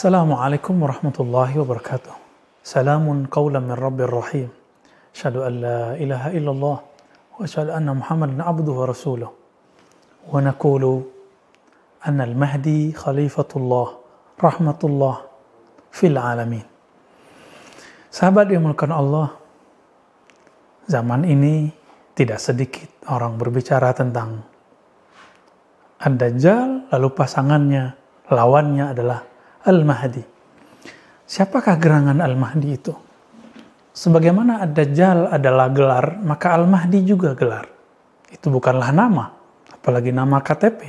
السلام عليكم ورحمة الله وبركاته سلام قولا من رب الرحيم أشهد أن لا إله إلا الله وأشهد أن محمدا عبده ورسوله ونقول أن المهدي خليفة الله رحمة الله في العالمين Sahabat yang melakukan Allah, zaman ini tidak sedikit orang berbicara tentang Ad-Dajjal, lalu pasangannya, lawannya adalah Al-Mahdi. Siapakah gerangan Al-Mahdi itu? Sebagaimana Ad-Dajjal adalah gelar, maka Al-Mahdi juga gelar. Itu bukanlah nama, apalagi nama KTP.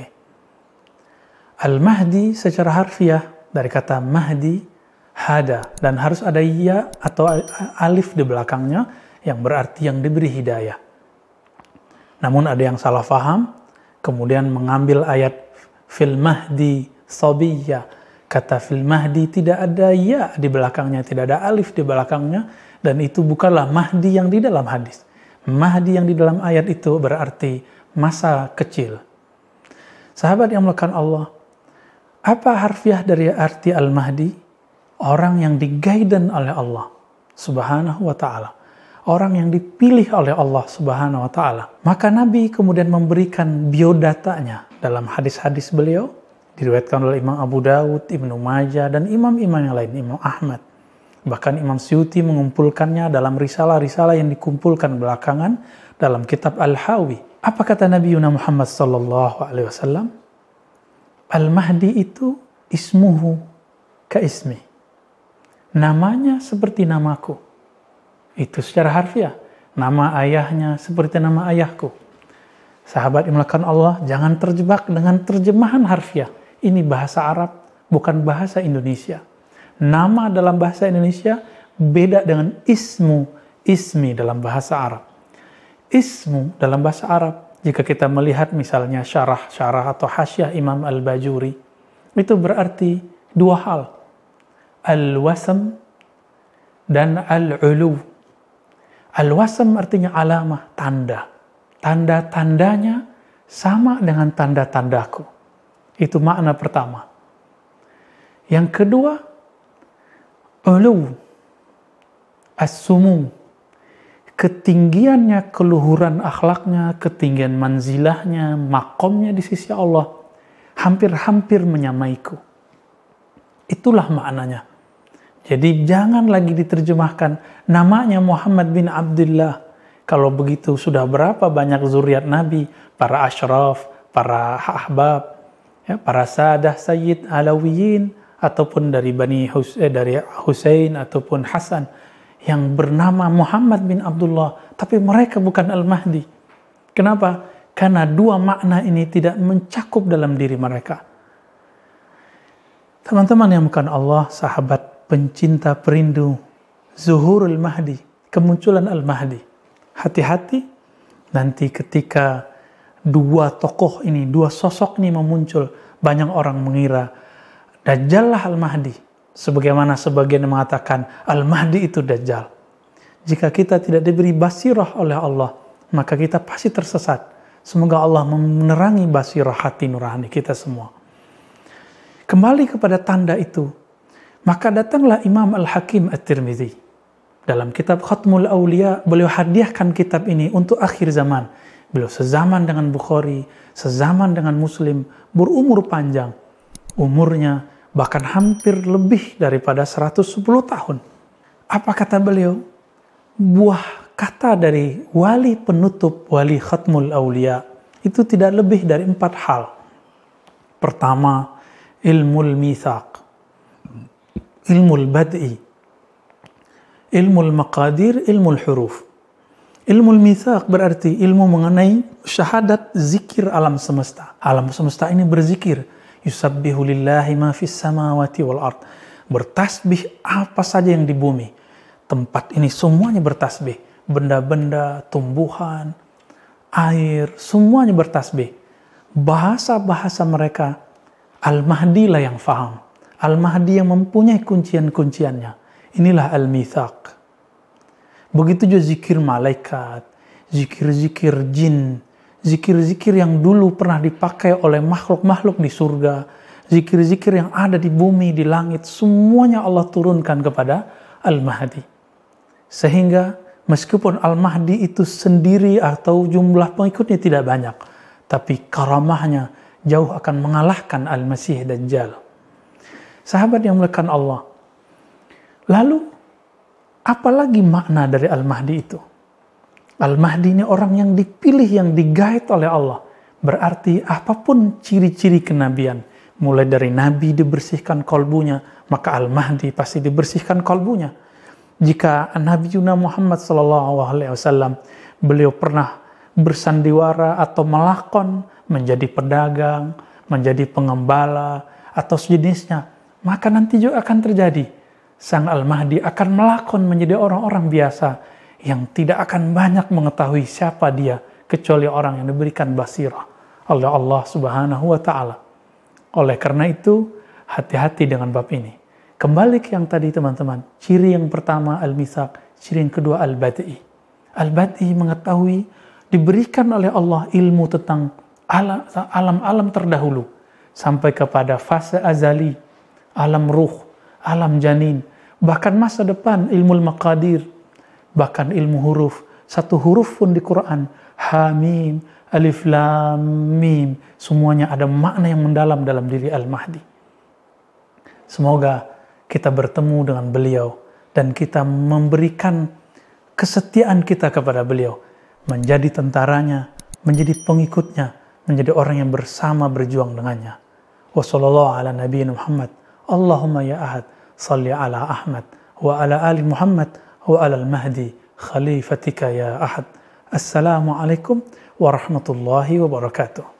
Al-Mahdi secara harfiah dari kata Mahdi hada dan harus ada ya atau alif di belakangnya yang berarti yang diberi hidayah. Namun ada yang salah faham, kemudian mengambil ayat fil mahdi sabiyya. Kata fil mahdi tidak ada ya di belakangnya, tidak ada alif di belakangnya, dan itu bukanlah mahdi yang di dalam hadis. Mahdi yang di dalam ayat itu berarti masa kecil. Sahabat yang melakukan Allah, apa harfiah dari arti al-mahdi? orang yang digaiden oleh Allah Subhanahu wa taala. Orang yang dipilih oleh Allah Subhanahu wa taala. Maka Nabi kemudian memberikan biodatanya dalam hadis-hadis beliau diriwayatkan oleh Imam Abu Dawud, Ibnu Majah dan imam-imam yang lain, Imam Ahmad. Bahkan Imam Syuti mengumpulkannya dalam risalah-risalah yang dikumpulkan belakangan dalam kitab Al-Hawi. Apa kata Nabi Yuna Muhammad sallallahu alaihi wasallam? Al-Mahdi itu ismuhu ka ismi namanya seperti namaku. Itu secara harfiah. Nama ayahnya seperti nama ayahku. Sahabat melakukan Allah, jangan terjebak dengan terjemahan harfiah. Ini bahasa Arab, bukan bahasa Indonesia. Nama dalam bahasa Indonesia beda dengan ismu, ismi dalam bahasa Arab. Ismu dalam bahasa Arab, jika kita melihat misalnya syarah-syarah atau hasyiah Imam Al-Bajuri, itu berarti dua hal al-wasam dan al-ulu. Al-wasam artinya alamah, tanda. Tanda-tandanya sama dengan tanda-tandaku. Itu makna pertama. Yang kedua, ulu. As-sumu. Ketinggiannya, keluhuran akhlaknya, ketinggian manzilahnya, makomnya di sisi Allah hampir-hampir menyamaiku. Itulah maknanya. Jadi jangan lagi diterjemahkan namanya Muhammad bin Abdullah. Kalau begitu sudah berapa banyak zuriat Nabi, para ashraf, para ahbab, ya, para sadah sayyid alawiyin, ataupun dari Bani Hus eh, dari Husain ataupun Hasan yang bernama Muhammad bin Abdullah, tapi mereka bukan Al-Mahdi. Kenapa? Karena dua makna ini tidak mencakup dalam diri mereka. Teman-teman yang bukan Allah, sahabat pencinta perindu Zuhurul Mahdi, kemunculan Al-Mahdi. Hati-hati nanti ketika dua tokoh ini, dua sosok ini memuncul, banyak orang mengira Dajjallah Al-Mahdi. Sebagaimana sebagian mengatakan Al-Mahdi itu Dajjal. Jika kita tidak diberi basirah oleh Allah, maka kita pasti tersesat. Semoga Allah menerangi basirah hati nurani kita semua. Kembali kepada tanda itu, maka datanglah Imam Al-Hakim At-Tirmidzi. Dalam kitab Khatmul Aulia, beliau hadiahkan kitab ini untuk akhir zaman. Beliau sezaman dengan Bukhari, sezaman dengan Muslim, berumur panjang. Umurnya bahkan hampir lebih daripada 110 tahun. Apa kata beliau? Buah kata dari wali penutup, wali Khatmul Aulia, itu tidak lebih dari empat hal. Pertama, ilmu mithaq ilmu bad'i, ilmu maqadir, ilmu huruf. Ilmu mithaq berarti ilmu mengenai syahadat zikir alam semesta. Alam semesta ini berzikir. Yusabbihu lillahi ma fis samawati wal ard. Bertasbih apa saja yang di bumi. Tempat ini semuanya bertasbih. Benda-benda, tumbuhan, air, semuanya bertasbih. Bahasa-bahasa mereka Al-Mahdi lah yang faham. Al-Mahdi yang mempunyai kuncian-kunciannya. Inilah Al-Mithaq. Begitu juga zikir malaikat, zikir-zikir jin, zikir-zikir yang dulu pernah dipakai oleh makhluk-makhluk di surga, zikir-zikir yang ada di bumi, di langit, semuanya Allah turunkan kepada Al-Mahdi. Sehingga meskipun Al-Mahdi itu sendiri atau jumlah pengikutnya tidak banyak, tapi karamahnya jauh akan mengalahkan Al-Masih Dajjal. Sahabat yang melekan Allah. Lalu, apalagi makna dari Al-Mahdi itu? Al-Mahdi ini orang yang dipilih, yang digait oleh Allah. Berarti apa pun ciri-ciri kenabian, mulai dari Nabi dibersihkan kolbunya, maka Al-Mahdi pasti dibersihkan kolbunya. Jika Nabi Yuna Muhammad SAW, beliau pernah bersandiwara atau melakon menjadi pedagang, menjadi pengembala, atau sejenisnya, maka nanti juga akan terjadi. Sang Al-Mahdi akan melakon menjadi orang-orang biasa yang tidak akan banyak mengetahui siapa dia kecuali orang yang diberikan basirah oleh Allah Subhanahu wa taala. Oleh karena itu, hati-hati dengan bab ini. Kembali ke yang tadi teman-teman, ciri yang pertama al-mithaq, ciri yang kedua al-bad'i. Al-bad'i mengetahui diberikan oleh Allah ilmu tentang alam-alam terdahulu sampai kepada fase azali alam ruh, alam janin, bahkan masa depan ilmu maqadir, bahkan ilmu huruf. Satu huruf pun di Quran, hamim, alif lam mim, semuanya ada makna yang mendalam dalam diri Al-Mahdi. Semoga kita bertemu dengan beliau dan kita memberikan kesetiaan kita kepada beliau, menjadi tentaranya, menjadi pengikutnya, menjadi orang yang bersama berjuang dengannya. Wassalamualaikum ala Nabi Muhammad Allahumma ya ahad salli ala Ahmad wa ala ali Muhammad wa ala al-Mahdi khalifatika ya ahad. Assalamualaikum warahmatullahi wabarakatuh.